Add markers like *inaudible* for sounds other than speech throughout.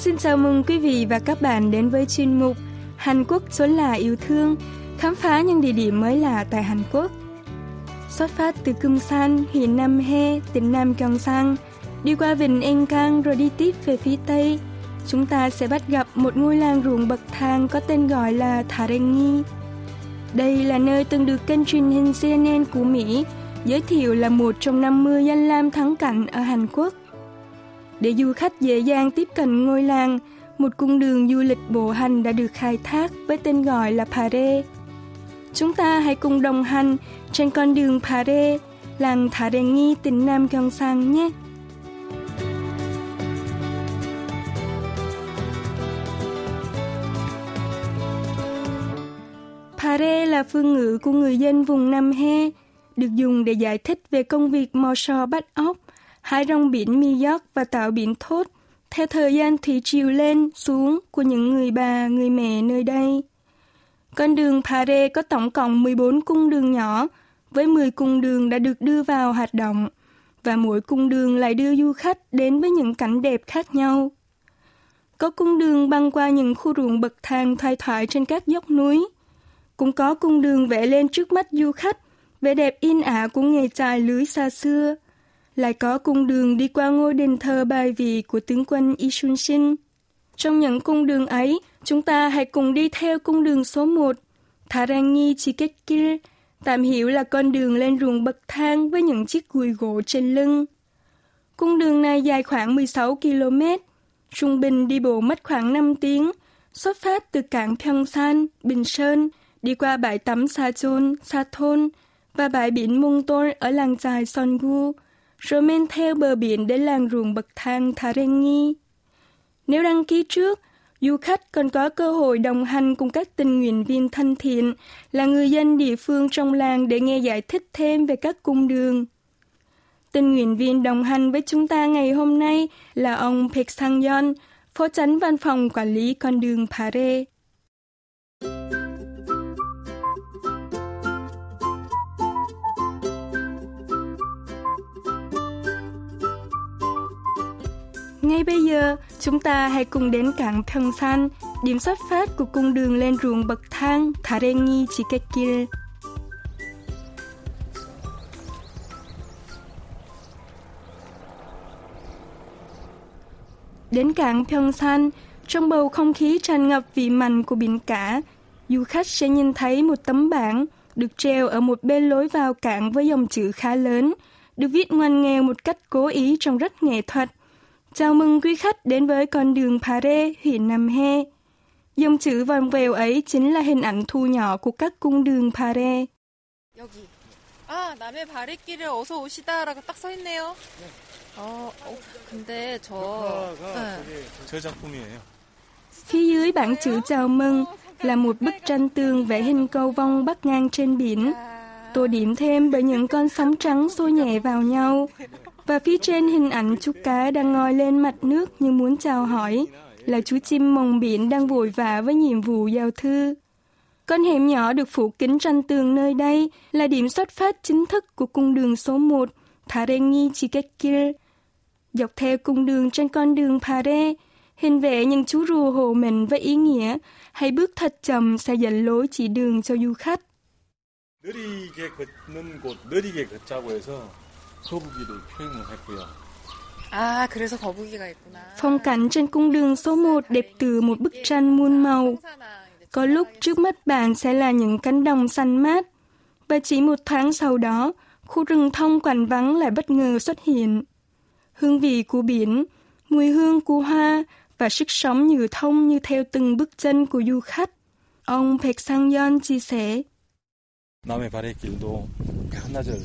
xin chào mừng quý vị và các bạn đến với chuyên mục Hàn Quốc chốn là yêu thương, khám phá những địa điểm mới lạ tại Hàn Quốc. Xuất phát từ Kumsan, huyện Nam He, tỉnh Nam Gyeongsang, đi qua vịnh Enkang rồi đi tiếp về phía Tây, chúng ta sẽ bắt gặp một ngôi làng ruộng bậc thang có tên gọi là Tharengi. Đây là nơi từng được kênh truyền hình CNN của Mỹ giới thiệu là một trong 50 danh lam thắng cảnh ở Hàn Quốc. Để du khách dễ dàng tiếp cận ngôi làng, một cung đường du lịch bộ hành đã được khai thác với tên gọi là Pare. Chúng ta hãy cùng đồng hành trên con đường Pare, làng Thả Đề Nghi, tỉnh Nam Gyeongsang nhé. Pare là phương ngữ của người dân vùng Nam He, được dùng để giải thích về công việc mò sò bắt ốc, hai rong biển New York và tạo biển thốt theo thời gian thủy triều lên xuống của những người bà, người mẹ nơi đây. Con đường Pare có tổng cộng 14 cung đường nhỏ, với 10 cung đường đã được đưa vào hoạt động, và mỗi cung đường lại đưa du khách đến với những cảnh đẹp khác nhau. Có cung đường băng qua những khu ruộng bậc thang thoai thoải trên các dốc núi. Cũng có cung đường vẽ lên trước mắt du khách, vẻ đẹp in ả của nghề trài lưới xa xưa – lại có cung đường đi qua ngôi đền thờ bài vị của tướng quân Isun Shin. Trong những cung đường ấy, chúng ta hãy cùng đi theo cung đường số 1, Tharangi Chiketkil, tạm hiểu là con đường lên ruộng bậc thang với những chiếc gùi gỗ trên lưng. Cung đường này dài khoảng 16 km, trung bình đi bộ mất khoảng 5 tiếng, xuất phát từ cảng Pyeongsan, Bình Sơn, đi qua bãi tắm Sa Chôn, Sa Thôn và bãi biển Mung Tôn ở làng trài Songu, rồi men theo bờ biển đến làng ruộng bậc thang Tharengi. Nếu đăng ký trước, du khách còn có cơ hội đồng hành cùng các tình nguyện viên thân thiện là người dân địa phương trong làng để nghe giải thích thêm về các cung đường. Tình nguyện viên đồng hành với chúng ta ngày hôm nay là ông Pek Sang Yon, phó tránh văn phòng quản lý con đường Pare. Ngay bây giờ, chúng ta hãy cùng đến cảng Pyeongsan, điểm xuất phát của cung đường lên ruộng bậc thang Tarengi Chikekil. Đến cảng Pyeongsan, trong bầu không khí tràn ngập vị mặn của biển cả, du khách sẽ nhìn thấy một tấm bảng được treo ở một bên lối vào cảng với dòng chữ khá lớn, được viết ngoan nghèo một cách cố ý trong rất nghệ thuật. Chào mừng quý khách đến với con đường Pare, huyện Nam He. Dòng chữ vòng vèo ấy chính là hình ảnh thu nhỏ của các cung đường Pare. 여기. 아, 남의 바래길에 어서 오시다라고 딱 써 있네요. 어, 어, 근데 저 네. 제 작품이에요. Phía dưới bảng chữ chào mừng là một bức tranh tường vẽ hình cầu vong bắc ngang trên biển, tô điểm thêm bởi những con sóng trắng xô nhẹ vào nhau và phía trên hình ảnh chú cá đang ngoi lên mặt nước như muốn chào hỏi, là chú chim mồng biển đang vội vã với nhiệm vụ giao thư. Con hẻm nhỏ được phủ kính tranh tường nơi đây là điểm xuất phát chính thức của cung đường số 1, Tharengi Chikekil. Dọc theo cung đường trên con đường Pare, hình vẽ những chú rùa hồ mình với ý nghĩa hãy bước thật chậm sẽ dẫn lối chỉ đường cho du khách. 느리게 걷는 곳, 느리게 걷자고 해서 거북이를 표현을 했고요. 아, 그래서 거북이가 있구나. Phong cảnh trên cung đường số 1 đẹp từ một bức tranh muôn màu. Có lúc trước mắt bạn sẽ là những cánh đồng xanh mát, và chỉ một tháng sau đó, khu rừng thông quạnh vắng lại bất ngờ xuất hiện. Hương vị của biển, mùi hương của hoa và sức sống như thông như theo từng bước chân của du khách. Ông Pek Sang Yeon chia sẻ. 남의 발의 길도 한나절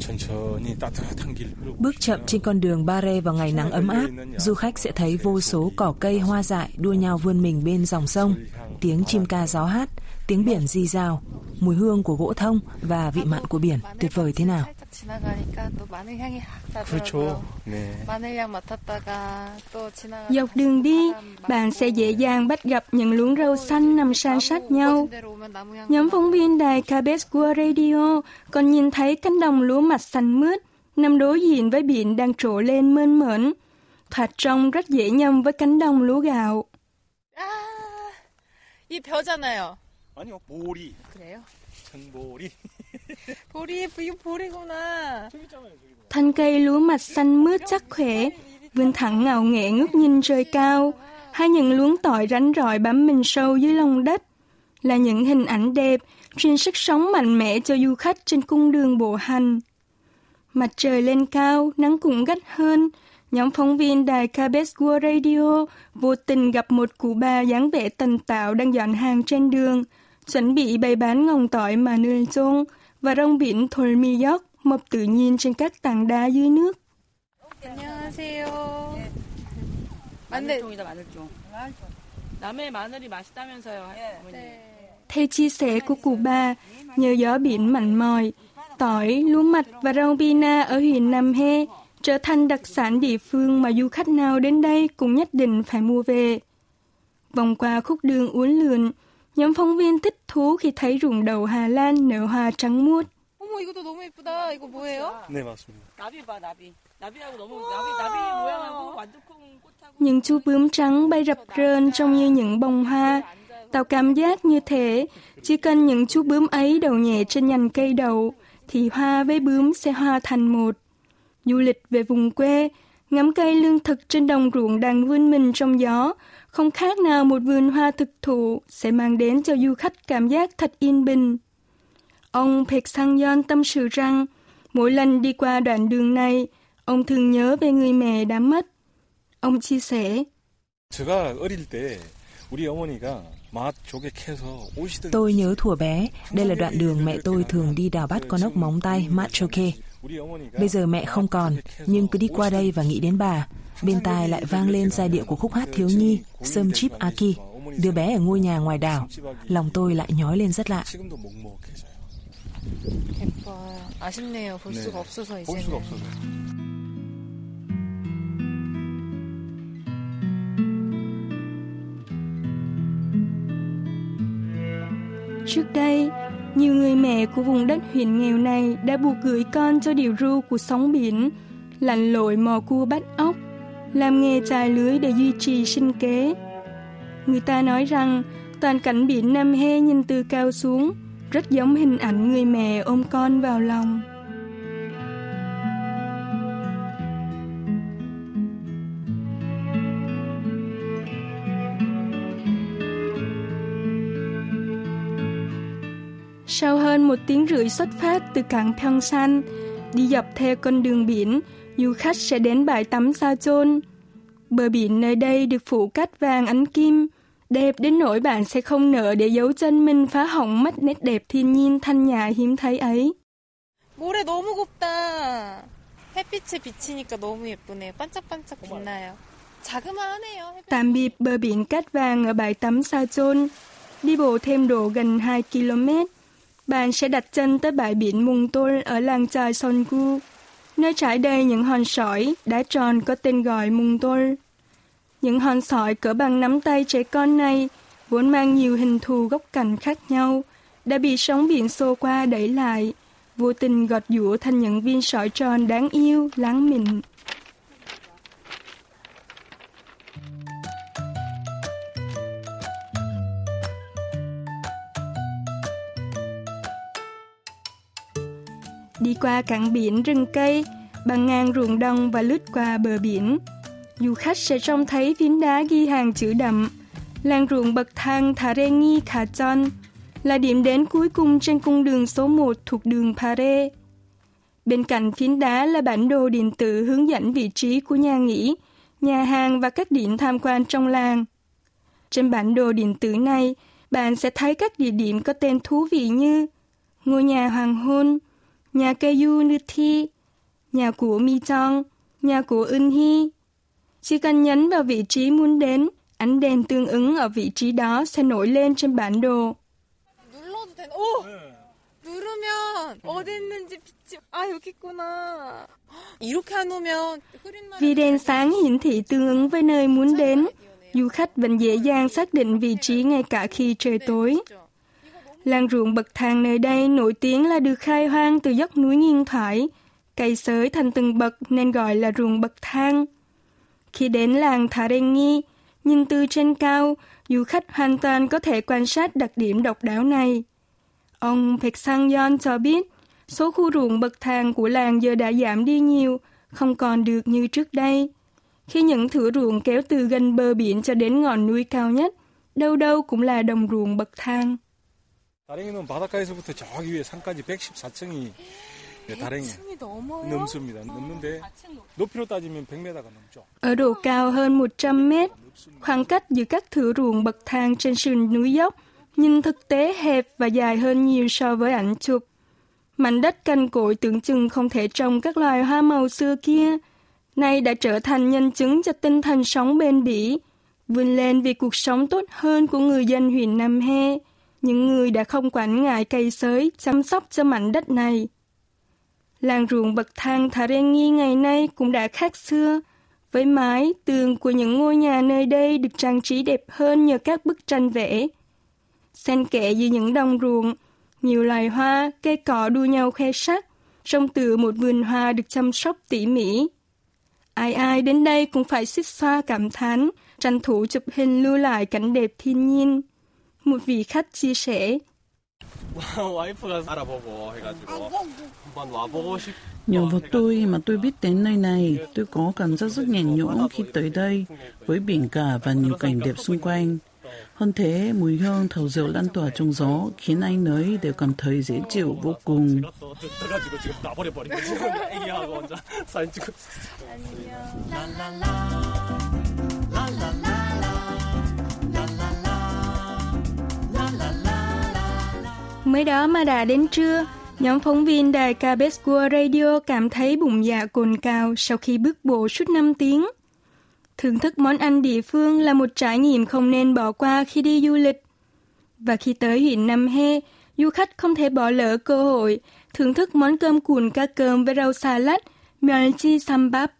천천히 따뜻한 길로 Bước chậm trên con đường Bare vào ngày nắng ấm áp, du khách sẽ thấy vô số cỏ cây hoa dại đua nhau vươn mình bên dòng sông, tiếng chim ca gió hát, tiếng biển di rào, mùi hương của gỗ thông và vị mặn của biển tuyệt vời thế nào. 살짝 지나가니까 또 마늘 향이 확 그렇죠. 나더라고요. 네. 마늘향 맡았다가 또 지나가 Dọc đường đi, bạn sẽ dễ dàng bắt gặp những luống rau xanh nằm san sát nhau. Nhóm phóng viên đài KBS World Radio còn nhìn thấy cánh đồng lúa mạch xanh mướt nằm đối diện với biển đang trổ lên mơn mởn. thoạt trông rất dễ nhầm với cánh đồng lúa gạo. 아, 이 벼잖아요. 아니요, 보리. 그래요? 청보리. 보리, 이거 보리구나. 저기 있잖아요, 저기. Thân cây lúa mạch xanh mướt chắc khỏe, vươn thẳng ngạo nghệ ngước nhìn trời cao. Hai những luống tỏi rắn rỏi bám mình sâu dưới lòng đất. Là những hình ảnh đẹp, truyền sức sống mạnh mẽ cho du khách trên cung đường bộ hành. Mặt trời lên cao, nắng cũng gắt hơn. Nhóm phóng viên đài KBS World Radio vô tình gặp một cụ bà dáng vẻ tần tạo đang dọn hàng trên đường, chuẩn bị bày bán ngồng tỏi mà nươi chôn và rong biển thổi mi giấc mọc tự nhiên trên các tảng đá dưới nước. Theo chia sẻ của cụ bà, nhờ gió biển mạnh mòi, tỏi, lúa mạch và rau bina ở huyện Nam He trở thành đặc sản địa phương mà du khách nào đến đây cũng nhất định phải mua về. Vòng qua khúc đường uốn lượn, nhóm phóng viên thích thú khi thấy ruộng đầu Hà Lan nở hoa trắng muốt. 어머, 이것도 너무 예쁘다. 이거 뭐예요? 네, 맞습니다. 나비 봐 나비. 나비하고 너무 나비 나비 모양하고 완두콩 꽃하고. Những chú bướm trắng bay rập rơn trông như những bông hoa, tạo cảm giác như thế. Chỉ cần những chú bướm ấy đầu nhẹ trên nhành cây đậu, thì hoa với bướm sẽ hòa thành một. Du lịch về vùng quê, ngắm cây lương thực trên đồng ruộng đang vươn mình trong gió, không khác nào một vườn hoa thực thụ sẽ mang đến cho du khách cảm giác thật yên bình. Ông Pek Sang Yon tâm sự rằng, mỗi lần đi qua đoạn đường này, ông thường nhớ về người mẹ đã mất. Ông chia sẻ, Tôi nhớ thuở bé, đây là đoạn đường mẹ tôi thường đi đào bắt con ốc móng tay Machoke. 우리 어머니가 Bây giờ mẹ không còn, nhưng cứ đi qua đây và nghĩ đến bà. Bên tai lại vang lên giai điệu của khúc hát thiếu nhi Sơm Chip Aki, đứa bé ở ngôi nhà ngoài đảo. Lòng tôi lại nhói lên rất lạ. 지금도 먹먹해져요. 예뻐요. 아쉽네요. 볼 네. 수가 없어서 볼 이제는. 수가 없어서. Trước đây, nhiều người mẹ của vùng đất huyện nghèo này đã buộc gửi con cho điều ru của sóng biển, lặn lội mò cua bắt ốc, làm nghề trài lưới để duy trì sinh kế. Người ta nói rằng toàn cảnh biển Nam He nhìn từ cao xuống, rất giống hình ảnh người mẹ ôm con vào lòng. Sau hơn một tiếng rưỡi xuất phát từ cảng Pyeongsan, đi dọc theo con đường biển, du khách sẽ đến bãi tắm Sa Chôn. Bờ biển nơi đây được phủ cát vàng ánh kim, đẹp đến nỗi bạn sẽ không nỡ để dấu chân mình phá hỏng mất nét đẹp thiên nhiên thanh nhã hiếm thấy ấy. 모래 너무 곱다. 햇빛에 비치니까 너무 예쁘네요. 반짝반짝 빛나요. 자그마하네요. 햇빛. Tạm biệt bờ biển cát vàng ở bãi tắm Sa Chôn. Đi bộ thêm độ gần 2 km, bạn sẽ đặt chân tới bãi biển Mùng Tôn ở làng trài Songu, nơi trải đầy những hòn sỏi, đá tròn có tên gọi Mùng Tôn. Những hòn sỏi cỡ bằng nắm tay trẻ con này vốn mang nhiều hình thù góc cạnh khác nhau, đã bị sóng biển xô qua đẩy lại, vô tình gọt giũa thành những viên sỏi tròn đáng yêu, láng mịn. Đi qua cảng biển rừng cây, băng ngang ruộng đồng và lướt qua bờ biển. Du khách sẽ trông thấy phiến đá ghi hàng chữ đậm. Làng ruộng bậc thang Tharengi Khachon là điểm đến cuối cùng trên cung đường số 1 thuộc đường Pare. Bên cạnh phiến đá là bản đồ điện tử hướng dẫn vị trí của nhà nghỉ, nhà hàng và các điểm tham quan trong làng. Trên bản đồ điện tử này, bạn sẽ thấy các địa điểm có tên thú vị như ngôi nhà hoàng hôn, nhà cây yu nư thi, nhà của mi chong, nhà của ưng hi. Chỉ cần nhấn vào vị trí muốn đến, ánh đèn tương ứng ở vị trí đó sẽ nổi lên trên bản đồ. Vì đèn sáng hiển thị tương ứng với nơi muốn đến, du khách vẫn dễ dàng xác định vị trí ngay cả khi trời tối. Làng ruộng bậc thang nơi đây nổi tiếng là được khai hoang từ dốc núi nghiêng thoải, cây sới thành từng bậc nên gọi là ruộng bậc thang. Khi đến làng Tharengi, nhìn từ trên cao, du khách hoàn toàn có thể quan sát đặc điểm độc đáo này. Ông Pek Sang Yon cho biết, số khu ruộng bậc thang của làng giờ đã giảm đi nhiều, không còn được như trước đây. Khi những thửa ruộng kéo từ gần bờ biển cho đến ngọn núi cao nhất, đâu đâu cũng là đồng ruộng bậc thang. 다랭이는 바닷가에서부터 저기 위에 산까지 114층이 다랭이 넘습니다. 넘는데 높이로 따지면 100m가 넘죠. Ở độ cao hơn 100 mét, khoảng cách giữa các thửa ruộng bậc thang trên sườn núi dốc nhìn thực tế hẹp và dài hơn nhiều so với ảnh chụp. Mảnh đất cằn cỗi tưởng chừng không thể trồng các loài hoa màu xưa kia, nay đã trở thành nhân chứng cho tinh thần sống bền bỉ, vươn lên vì cuộc sống tốt hơn của người dân huyện Nam He, những người đã không quản ngại cây sới chăm sóc cho mảnh đất này. Làng ruộng bậc thang Tharengi ngày nay cũng đã khác xưa, với mái, tường của những ngôi nhà nơi đây được trang trí đẹp hơn nhờ các bức tranh vẽ. Xen kẽ giữa những đồng ruộng, nhiều loài hoa, cây cỏ đua nhau khoe sắc, trông tựa một vườn hoa được chăm sóc tỉ mỉ. Ai ai đến đây cũng phải xích xoa cảm thán, tranh thủ chụp hình lưu lại cảnh đẹp thiên nhiên một vị khách chia sẻ. *laughs* Nhờ vào tôi mà tôi biết đến nơi này, tôi có cảm giác rất nhàn nhũn khi tới đây, với biển cả và nhiều cảnh đẹp xung quanh. Hơn thế, mùi hương thầu rượu lan tỏa trong gió khiến anh ấy đều cảm thấy dễ chịu vô cùng. la la la la la la Mới đó mà đã đến trưa, nhóm phóng viên đài KBS World Radio cảm thấy bụng dạ cồn cào sau khi bước bộ suốt 5 tiếng. Thưởng thức món ăn địa phương là một trải nghiệm không nên bỏ qua khi đi du lịch. Và khi tới huyện Nam He, du khách không thể bỏ lỡ cơ hội thưởng thức món cơm cuộn cá cơm với rau xà lách, melchi sambap.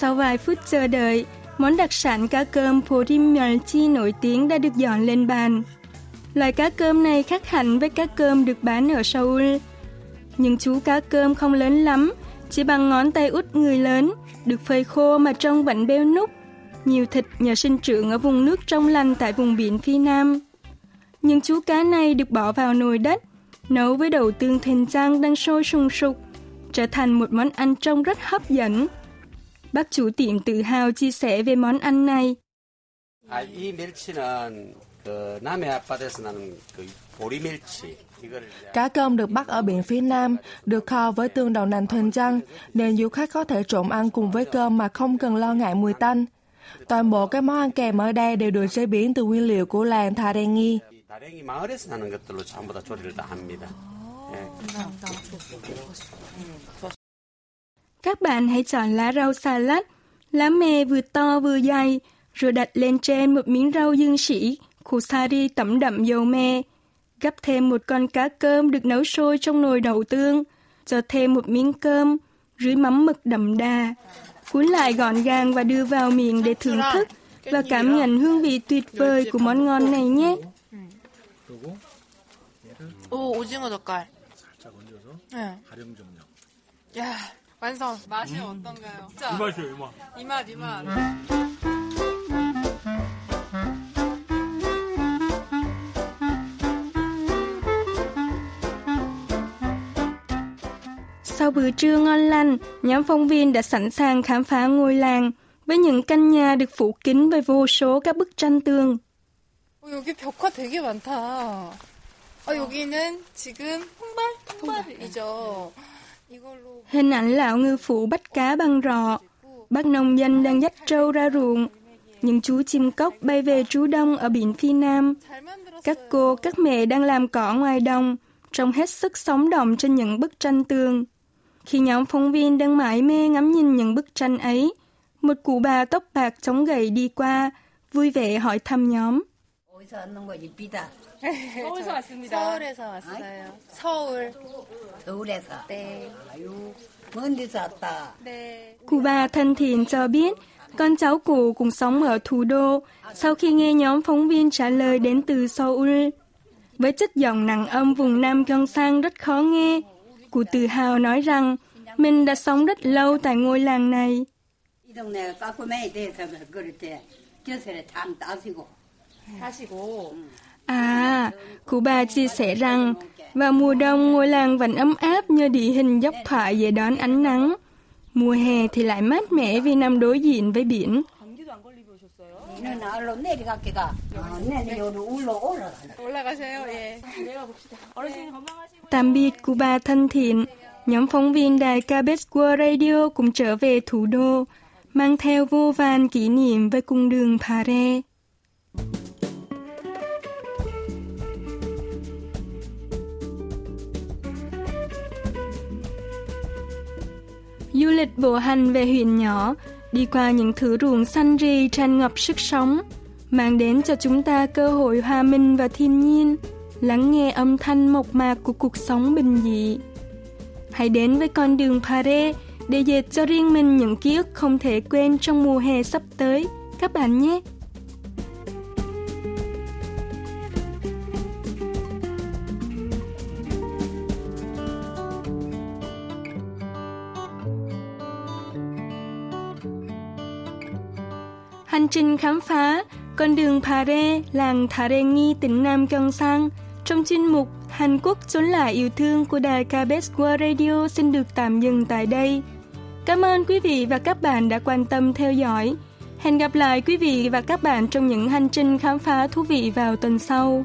Sau vài phút chờ đợi, món đặc sản cá cơm Porim nổi tiếng đã được dọn lên bàn. Loại cá cơm này khác hẳn với cá cơm được bán ở Seoul. Nhưng chú cá cơm không lớn lắm, chỉ bằng ngón tay út người lớn, được phơi khô mà trông vẫn bêu núc. Nhiều thịt nhờ sinh trưởng ở vùng nước trong lành tại vùng biển phía Nam. Những chú cá này được bỏ vào nồi đất, nấu với đầu tương thuyền trang đang sôi sùng sục, trở thành một món ăn trông rất hấp dẫn. Bác chủ tiệm tự hào chia sẻ về món ăn này. Cá cơm được bắt ở biển phía Nam, được kho với tương đậu nành thuần trăng, nên du khách có thể trộn ăn cùng với cơm mà không cần lo ngại mùi tanh. Toàn bộ các món ăn kèm ở đây đều được chế biến từ nguyên liệu của làng Tharengi. Các bạn hãy chọn lá rau xà lách, lá mè vừa to vừa dày, rồi đặt lên trên một miếng rau dương sỉ, kusari tẩm đậm dầu me. Gắp thêm một con cá cơm được nấu sôi trong nồi đậu tương, cho thêm một miếng cơm, rưới mắm mực đậm đà. Cuốn lại gọn gàng và đưa vào miệng để thưởng thức và cảm nhận hương vị tuyệt vời của món ngon này nhé. 오, 오징어 젓갈. 살짝 얹어서 네. 가령 정력. 야, 완성. 맛이 어떤가요? 진짜. 이 맛이에요, 이 맛. 이 맛, 이 맛. Sau bữa trưa ngon lành, nhóm phóng viên đã sẵn sàng khám phá ngôi làng với những căn nhà được phủ kín với vô số các bức tranh tường. 어, 여기 벽화 되게 많다. 아, 여기는 지금 홍발? 홍발이죠. 이걸로 Hình ảnh lão ngư phủ bắt cá bằng rọ, bác nông dân đang dắt trâu ra ruộng, những chú chim cốc bay về trú đông ở biển Phi Nam. Các cô, các mẹ đang làm cỏ ngoài đồng, trông hết sức sống động trên những bức tranh tường. Khi nhóm phóng viên đang mãi mê ngắm nhìn những bức tranh ấy, một cụ bà tóc bạc chống gậy đi qua, vui vẻ hỏi thăm nhóm. 어디서 왔는 거지? 비다. *laughs* 서울에서 왔습니다. 서울에서 왔어요. 서울. 서울에서. 네. 아유, 먼 데서 왔다. 네. Cụ bà thân thiện cho biết Con cháu cụ cũng sống ở thủ đô sau khi nghe nhóm phóng viên trả lời đến từ Seoul. Với chất giọng nặng âm vùng Nam Gyeongsang rất khó nghe, cụ tự hào nói rằng mình đã sống rất lâu tại ngôi làng này. À, cụ bà chia sẻ rằng vào mùa đông ngôi làng vẫn ấm áp như địa hình dốc thoại dễ đón ánh nắng. Mùa hè thì lại mát mẻ vì nằm đối diện với biển. Tạm biệt cụ bà thân thiện, nhóm phóng viên đài KBS World Radio cũng trở về thủ đô, mang theo vô vàn kỷ niệm về cung đường Pare. Du lịch bộ hành về huyện nhỏ, đi qua những thứ ruộng xanh rì tràn ngập sức sống, mang đến cho chúng ta cơ hội hòa minh và thiên nhiên, lắng nghe âm thanh mộc mạc của cuộc sống bình dị. Hãy đến với con đường Pare để dệt cho riêng mình những ký ức không thể quên trong mùa hè sắp tới, các bạn nhé! Hành trình khám phá con đường Pare, làng Tharengi, tỉnh Nam Gyeongsang trong chuyên mục Hàn Quốc trốn lại yêu thương của đài KBS World Radio xin được tạm dừng tại đây. Cảm ơn quý vị và các bạn đã quan tâm theo dõi. Hẹn gặp lại quý vị và các bạn trong những hành trình khám phá thú vị vào tuần sau.